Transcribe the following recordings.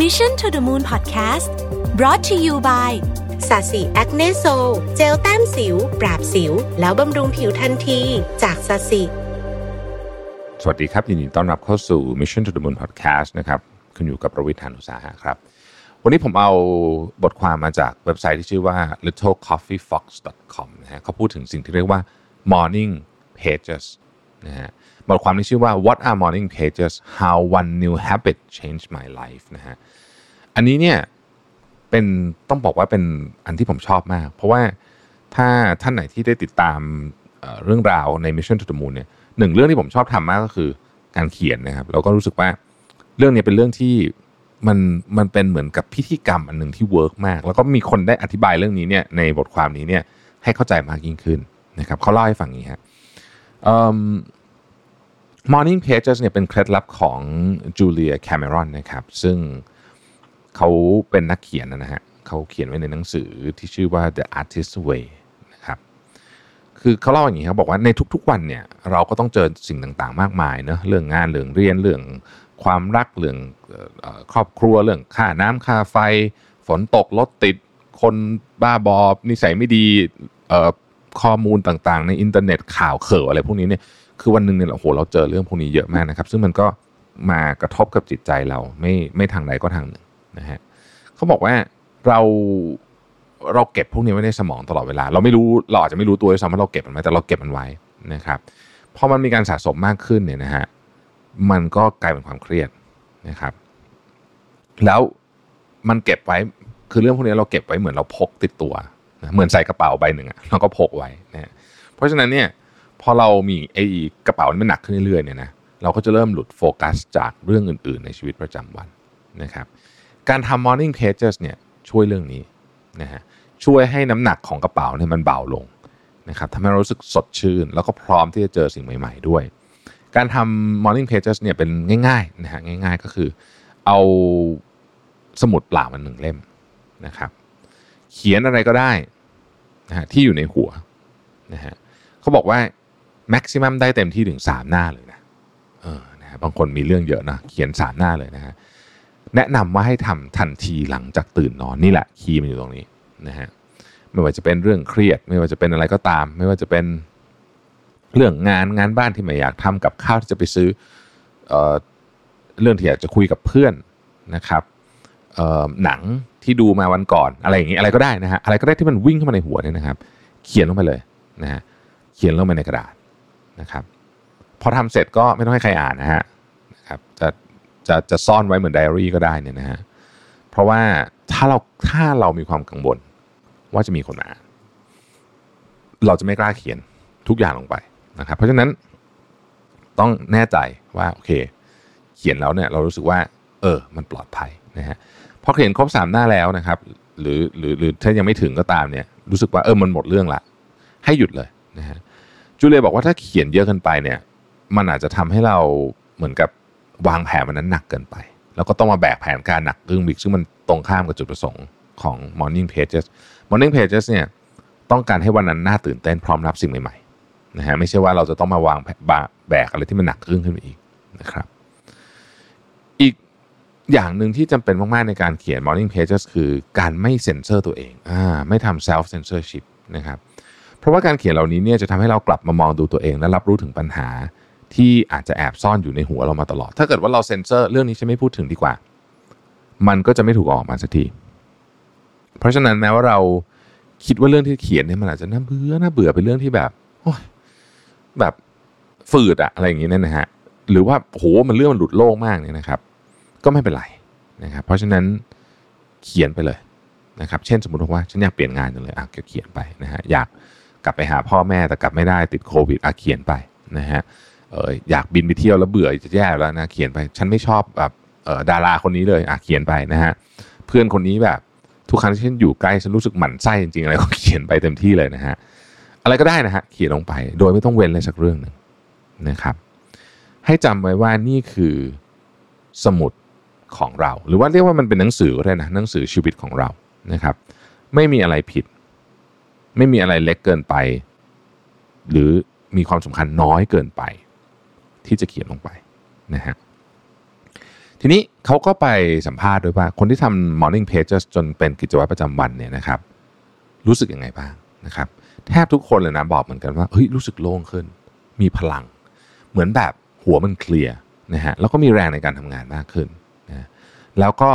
Mission to the Moon Podcast brought to you by ศศิ Acne Sol เจลแต้มสิว ปราบสิว แล้วบำรุงผิวทันที จากศศิ สวัสดีครับ ยินดีต้อนรับเข้าสู่ Mission to the Moon Podcast นะครับคุณอยู่กับผมรวิศ หาญอุตสาหะครับ วันนี้ผมเอาบทความมาจากเว็บไซต์ที่ชื่อว่า littlecoffeefox.com นะฮะเขาพูดถึงสิ่งที่เรียกว่า morning pages นะฮะ บทความนี้ชื่อว่า what are morning pages how one new habit changed my life นะฮะอันนี้เนี่ยเป็นต้องบอกว่าเป็นอันที่ผมชอบมาก เพราะว่าถ้าท่านไหนที่ได้ติดตามเรื่องราวใน Mission to the Moon เนี่ยหนึ่งเรื่องที่ผมชอบทำมากก็คือการเขียนนะครับแล้วก็รู้สึกว่าเรื่องนี้เป็นเรื่องที่มันมันเป็นเหมือนกับพิธีกรรมอันหนึ่งที่ work มาก แล้วก็มีคนได้อธิบายเรื่องนี้เนี่ยในบทความนี้เนี่ยให้เข้าใจมากยิ่งขึ้นนะครับเขาเล่าให้ฟังอย่างนี้ฮะเอิ่ม Morning Pages เนี่ยเป็นเคล็ดลับของจูเลียแคมเมรอนนะครับซึ่งเขาเป็นนักเขียนนะฮะเขาเขียนไว้ในหนังสือที่ชื่อว่า The Artist Way นะครับคือเขาเล่าอย่างนี้ครับบอกว่าในทุกๆวันเนี่ยเราก็ต้องเจอสิ่งต่างๆ มากมายเนอะเรื่องงานเรื่องเรียนเรื่องความรักเรื่องออครอบครัวเรื่องค่าน้ำค่าไฟ ฝนตกรถติด คนบ้าบอนิสัยไม่ดีข้อมูลต่างๆ ในอินเทอร์เน็ตข่าวเข่ออะไรพวกนี้เนี่ย คือวันหนึ่งเนี่ยโอ้โหเราเจอเรื่องพวกนี้เยอะมากนะครับ ซึ่งมันก็มากระทบกับจิตใจเราไม่ไม่ทางใดก็ทางหนึ่งนะฮะเขาบอกว่าเราเราเก็บพวกนี้ไว้ในสมองตลอดเวลา เราไม่รู้เราอาจจะไม่รู้ตัวด้วยซ้ำว่าเราเก็บมันไว้แต่เราเก็บมันไว้นะครับพอมันมีการสะสมมากขึ้นเนี่ยนะฮะมันก็กลายเป็นความเครียดนะครับ แล้วมันเก็บไว้คือเรื่องพวกนี้เราเก็บไว้เหมือนเราพกติดตัวนะเหมือนใส่กระเป๋าใบหนึ่งอะเราก็พกไว้นะฮะเพราะฉะนั้นเนี่ย พอเรามีไอ้กระเป๋านี่มันหนักขึ้นเรื่อยๆเนี่ยนะเราก็จะเริ่มหลุดโฟกัสจากเรื่องอื่นๆ ในชีวิตประจำวันนะครับ การทำ morning pages เนี่ยช่วยเรื่องนี้นะฮะช่วยให้น้ำหนักของกระเป๋าเนี่ยมันเบาลงนะครับทำให้เรารู้สึกสดชื่น แล้วก็พร้อมที่จะเจอสิ่งใหม่ ๆ ด้วย การทำ morning pages เนี่ยเป็นง่ายๆนะฮะง่าย ๆ ก็คือเอาสมุดเปล่ามันหนึ่งเล่มนะครับ เขียนอะไรก็ได้นะฮะที่อยู่ในหัวนะฮะเขาบอกว่า แม็กซิมัมได้เต็มที่ถึง3หน้าเลยนะเออนะฮะบางคนมีเรื่องเยอะนะเขียน3หน้าเลยนะฮะแนะนำว่าให้ทำทันทีหลังจากตื่นนอนนี่แหละคีย์มันอยู่ตรงนี้นะฮะไม่ว่าจะเป็นเรื่องเครียด ไม่ว่าจะเป็นอะไรก็ตาม ไม่ว่าจะเป็นเรื่องงานงานบ้านที่ไม่อยากทำกับข้าวที่จะไปซื้อเออเรื่องที่อยากจะคุยกับเพื่อนนะครับหนังที่ดูมาวันก่อนอะไรอย่างนี้อะไรก็ได้นะฮะอะไรก็ได้ที่มันวิ่งเข้ามาในหัวเนี่ยนะครับ เขียนลงไปเลยนะฮะเขียนลงไปในกระดาษ นะครับพอทำเสร็จก็ไม่ต้องให้ใครอ่านนะฮะนะครับจะจะจะซ่อนไว้เหมือนไดอารี่ก็ได้เนี่ยนะฮะเพราะว่าถ้าเราถ้าเรามีความกังวลว่าจะมีคนมาอ่านเราจะไม่กล้าเขียนทุกอย่างลงไปนะครับ เพราะฉะนั้นต้องแน่ใจว่าโอเค เขียนแล้วเนี่ยเรารู้สึกว่า เออ มันปลอดภัยนะฮะพอเขียนครบสามหน้าแล้วนะครับ หรือหรือหรือถ้ายังไม่ถึงก็ตามเนี่ย รู้สึกว่าเออมันหมดเรื่องละให้หยุดเลยนะฮะ จูเลียบอกว่าถ้าเขียนเยอะเกินไปเนี่ย มันอาจจะทำให้เราเหมือนกับวางแผนมันนั้นหนักเกินไป แล้วก็ต้องมาแบกแผนการหนักอึ้งบิกซึ่งมันตรงข้ามกับจุดประสงค์ของ Morning Pages Morning Pages เนี่ยต้องการให้วันนั้นน่าตื่นเต้นพร้อมรับสิ่งใหม่ๆนะฮะไม่ใช่ว่าเราจะต้องมาวางแบกอะไรที่มันหนักอึ้งขึ้นไปอีกนะครับ อีกอย่างหนึ่งที่จำเป็นมากๆในการเขียน Morning Pages คือการไม่เซ็นเซอร์ตัวเองอ่าไม่ทำ self censorship นะครับ เพราะว่าการเขียนเหล่านี้เนี่ยจะทำให้เรากลับมามองดูตัวเองและรับรู้ถึงปัญหา ที่อาจจะแอบซ่อนอยู่ในหัวเรามาตลอด ถ้าเกิดว่าเราเซ็นเซอร์เรื่องนี้ฉันไม่พูดถึงดีกว่า มันก็จะไม่ถูกออกมาสักที เพราะฉะนั้นแม้ว่าเราคิดว่าเรื่องที่เขียนเนี่ยมันอาจจะน่าเบื่อน่าเบื่อเป็นเรื่องที่แบบโอ้ยแบบฝืดอะอะไรอย่างนี้เนี่ยนะฮะหรือว่าโหมันเรื่องมันหลุดโลกมากเนี่ยนะครับ ก็ไม่เป็นไรนะครับเพราะฉะนั้นเขียนไปเลยนะครับ เช่นสมมติว่าฉันอยากเปลี่ยนงานจังเลยอะก็เขียนไปนะฮะอยาก กลับไปหาพ่อแม่แต่กลับไม่ได้ติดโควิดอะเขียนไปนะฮะเอออยากบินไปเที่ยวแล้วเบื่อจะแย่แล้วนะเขียนไป ฉันไม่ชอบแบบเออดาราคนนี้เลยอะเขียนไปนะฮะเพื่อนคนนี้แบบทุกครั้งที่ฉันอยู่ใกล้ฉันรู้สึกหมั่นไส้จริงๆอะไรก็เขียนไปเต็มที่เลยนะฮะอะไรก็ได้นะฮะเขียนลงไป โดยไม่ต้องเว้นเลยสักเรื่องหนึ่งนะครับ ให้จำไว้ว่านี่คือสมุดของเรา หรือว่าเรียกว่ามันเป็นหนังสือก็ได้นะหนังสือชีวิตของเรานะครับ ไม่มีอะไรผิด ไม่มีอะไรเล็กเกินไป หรือมีความสำคัญน้อยเกินไป ที่จะเขียนลงไปนะฮะทีนี้เขาก็ไปสัมภาษณ์ด้วยว่า คนที่ทำ morning pages จนเป็นกิจวัตรประจำวันเนี่ยนะครับ รู้สึกยังไงบ้างนะครับ แทบทุกคนเลยนะบอกเหมือนกันว่าเฮ้ยรู้สึกโล่งขึ้น มีพลัง เหมือนแบบหัวมันเคลียร์นะฮะแล้วก็มีแรงในการทำงานมากขึ้นนะแล้วก็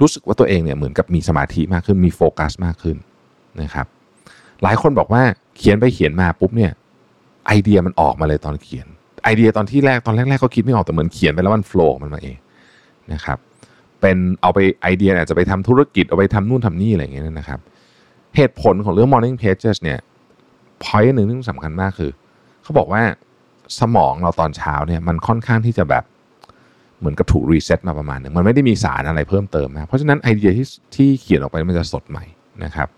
รู้สึกว่าตัวเองเนี่ยเหมือนกับมีสมาธิมากขึ้นมีโฟกัสมากขึ้นนะครับ หลายคนบอกว่าเขียนไปเขียนมาปุ๊บเนี่ย ไอเดียมันออกมาเลยตอนเขียน ไอเดียตอนที่แรกตอนแรกๆก็คิดไม่ออกแต่เหมือนเขียนไปแล้วมัน flowันมาเองนะครับเป็นเอาไปไอเดียอาจจะไปทำธุรกิจเอาไปทำนู่นทำนี่อะไรอย่างเงี้ยนะครับ เหตุผลของเรื่อง morning pages เนี่ย point หนึ่งที่สำคัญมากคือ เขาบอกว่าสมองเราตอนเช้าเนี่ยมันค่อนข้างที่จะแบบเหมือนกับถูก reset มาประมาณหนึ่งมันไม่ได้มีสารอะไรเพิ่มเติมนะเพราะฉะนั้นไอเดียที่ที่เขียนออกไปมันจะสดใหม่นะครับ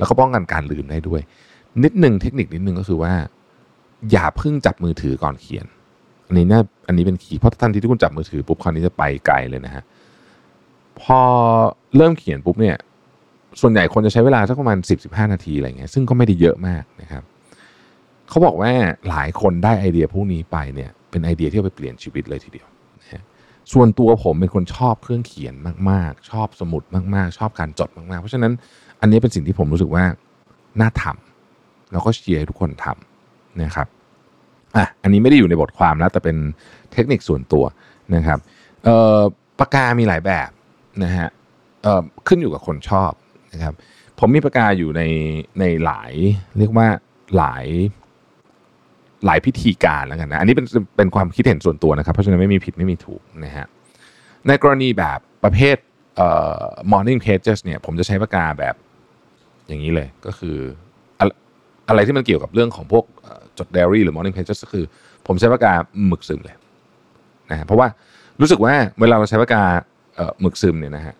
แล้วก็ป้องกันการลืมได้ด้วย นิดหนึ่งเทคนิคนิดหนึ่งก็คือว่า อย่าเพิ่งจับมือถือก่อนเขียน อันนี้นะอันนี้เป็นขีเพราะทันทีที่คุณจับมือถือปุ๊บคราวนี้จะไปไกลเลยนะฮะพอเริ่มเขียนปุ๊บเนี่ย ส่วนใหญ่คนจะใช้เวลาสักประมาณ 10-15 นาทีอะไรเงี้ยซึ่งก็ไม่ได้เยอะมากนะครับเขาบอกว่าหลายคนได้ไอเดียพวกนี้ไปเนี่ยเป็นไอเดียที่เอาไปเปลี่ยนชีวิตเลยทีเดียวนะฮะ ส่วนตัวผมเป็นคนชอบเครื่องเขียนมาก ๆ ชอบสมุดมาก ๆ ชอบการจดมาก ๆ เพราะฉะนั้นอันนี้เป็นสิ่งที่ผมรู้สึกว่าน่าทำแล้วก็เชียร์ทุกคนทำนะครับอะอันนี้ไม่ได้อยู่ในบทความแล้วแต่เป็นเทคนิคส่วนตัวนะครับเอ่อปากกามีหลายแบบนะฮะเอ่อขึ้นอยู่กับคนชอบนะครับผมมีปากกาอยู่ในในหลายเรียกว่าหลาย หลายพิธีการแล้วกันนะอันนี้เป็นเป็นความคิดเห็นส่วนตัวนะครับ เพราะฉะนั้นไม่มีผิดไม่มีถูกนะฮะในกรณีแบบประเภทเอ่อ morning pages เนี่ยผมจะใช้ปากกาแบบอย่างนี้เลยก็คือ อะไรที่มันเกี่ยวกับเรื่องของพวกเอ่อจด diary หรือ morning pages ก็คือ ผมใช้ปากกาหมึกซึมเลยนะฮะเพราะว่ารู้สึกว่าเวลาเราใช้ปากกาเอ่อหมึกซึมเนี่ยนะฮะ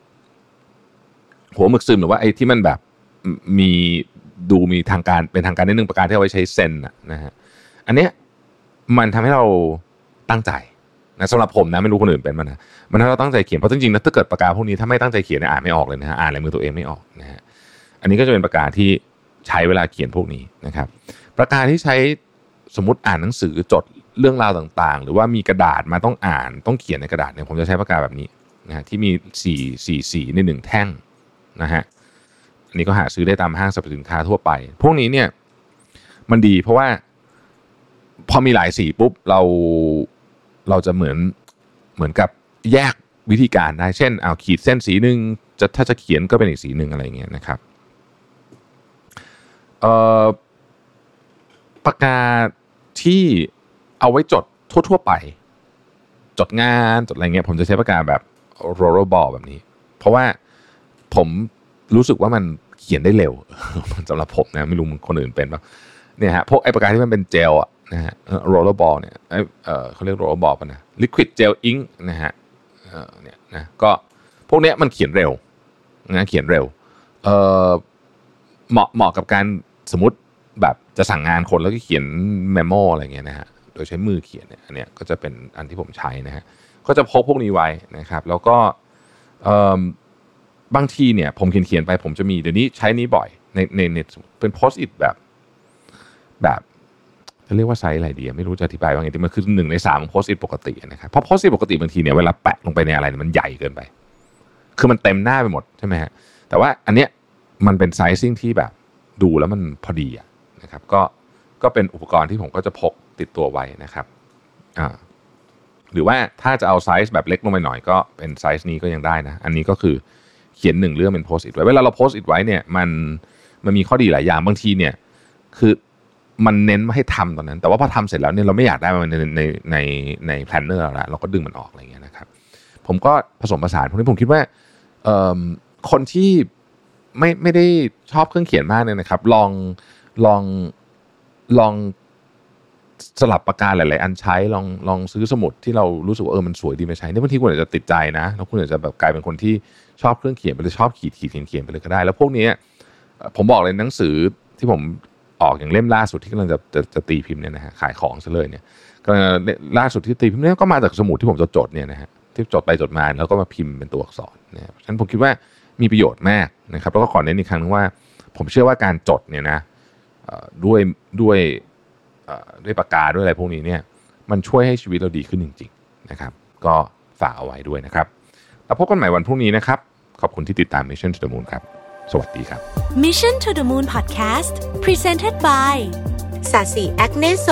หัวหมึกซึมหรือว่าไอ้ที่มันแบบมีดูมีทางการเป็นทางการนิดนึงประการที่เอาไว้ใช้เซ็นนะฮะ อันเนี้ยมันทำให้เราตั้งใจนะสำหรับผมนะไม่รู้คนอื่นเป็นมั้ยนะมันทำให้เราตั้งใจเขียนเพราะจริงๆนะถ้าเกิดปากกาพวกนี้ถ้าไม่ตั้งใจเขียนเนี่ยอ่านไม่ออกเลยนะฮะอ่านลายมือตัวเองไม่ออกนะฮะอันนี้ก็จะเป็นปากกาที่ใช้เวลาเขียนพวกนี้นะครับปากกาที่ใช้สมมติอ่านหนังสือจดเรื่องราวต่างๆ หรือว่ามีกระดาษมาต้องอ่านต้องเขียนในกระดาษเนี่ยผมจะใช้ปากกาแบบนี้นะฮะที่มีสีสีสีในหนึ่งแท่งนะฮะอันนี้ก็หาซื้อได้ตามห้างสรรพสินค้าทั่วไป พวกนี้เนี่ยมันดีเพราะว่า พอมีหลายสีปุ๊บเราเราจะเหมือนเหมือนกับแยกวิธีการได้ เช่นเอาขีดเส้นสีหนึ่งจะถ้าจะเขียนก็เป็นอีกสีหนึ่งอะไรเงี้ยนะครับปากกาที่เอาไว้จดทั่ว ๆ ไป จดงานจดอะไรเงี้ยผมจะใช้ปากกาแบบ roll ball แบบนี้ เพราะว่าผมรู้สึกว่ามันเขียนได้เร็วสำหรับผมนะไม่รู้คนอื่นเป็นป่ะเนี่ยฮะพวกไอ้ปากกาที่มันเป็นเจลอะ นะฮะ rollerball เนี่ยไอเออเขาเรียก rollerball ป่ะนะ liquid gel ink นะฮะเออเนี่ยนะก็พวกเนี้ยมันเขียนเร็วนะเขียนเร็วเออเหมาะเหมาะกับการสมมติแบบจะสั่งงานคนแล้วก็เขียน memo อะไรเงี้ยนะฮะโดยใช้มือเขียนเนี่ยอันเนี้ยก็จะเป็นอันที่ผมใช้นะฮะก็จะพกพวกนี้ไว้นะครับ แล้วก็เออบางทีเนี่ย ผมเขียนเขียนไปผมจะมีเดี๋ยวนี้ใช้นี้บ่อยในในเน็ตเป็น Post-it แบบแบบ เรียกว่าไซส์อะไรดีไม่รู้จะอธิบายว่าไงแต่มันคือหนึ่งในสามของ Post-it ปกตินะครับเพราะ Post-it ปกติบางทีเนี่ยเวลาแปะลงไปในอะไรเนี่ยมันใหญ่เกินไป คือมันเต็มหน้าไปหมดใช่ไหมฮะแต่ว่าอันเนี้ยมันเป็น sizing ที่แบบดูแล้วมันพอดีนะครับก็ก็เป็นอุปกรณ์ที่ผมก็จะพกติดตัวไว้นะครับอ่าหรือว่าถ้าจะเอาไซส์แบบเล็กลงไปหน่อยก็เป็นไซส์นี้ก็ยังได้นะ อันนี้ก็คือเขียนหนึ่งเรื่องเป็น Post-it ไว้ เวลาเรา Post-it ไว้เนี่ยมันมันมีข้อดีหลายอย่างบางทีเนี่ย คือ มันเน้นมาให้ทำตอนนั้น แต่ว่าพอทำเสร็จแล้วเนี่ยเราไม่อยากได้มันในในในใน planner แล้วเราก็ดึงมันออกอะไรเงี้ยนะครับ ผมก็ผสมผสานพวกนี้ผมคิดว่าเอ่อคนที่ไม่ไม่ได้ชอบเครื่องเขียนมากเนี่ยนะครับ ลองลองลองสลับปากกาหลาย ๆ อันใช้ลองลองซื้อสมุดที่เรารู้สึกว่าเออมันสวยดีมาใช้เนี่ยบางทีคุณอาจจะติดใจนะแล้วคุณอาจจะแบบกลายเป็นคนที่ชอบเครื่องเขียนไปเลยชอบขีดขีดเขียนเขียนไปเลยก็ได้ แล้วพวกนี้ผมบอกเลยหนังสือที่ผม ออกอย่างเล่มล่าสุดที่กำลังจะจะจะตีพิมพ์เนี่ยนะฮะขายของซะเลยเนี่ยก็ล่าสุดที่ตีพิมพ์เนี่ยก็มาจากสมุดที่ผมจะจดเนี่ยนะฮะที่จดไปจดมาแล้วก็มาพิมพ์เป็นตัวอักษรนะครับฉะนั้นผมคิดว่ามีประโยชน์มากนะครับแล้วก็ขอเน้นอีกครั้งนึงว่า ผมเชื่อว่าการจดเนี่ยนะด้วยด้วยด้วยปากกาด้วยอะไรพวกนี้เนี่ยมันช่วยให้ชีวิตเราดีขึ้นจริงๆนะครับ ก็ฝากเอาไว้ด้วยนะครับแล้วพบกันใหม่วันพรุ่งนี้นะครับ ขอบคุณที่ติดตาม Mission to the Moon ครับ สวัสดีครับ Mission to the Moon Podcast Presented by สาสีแอคเนโซ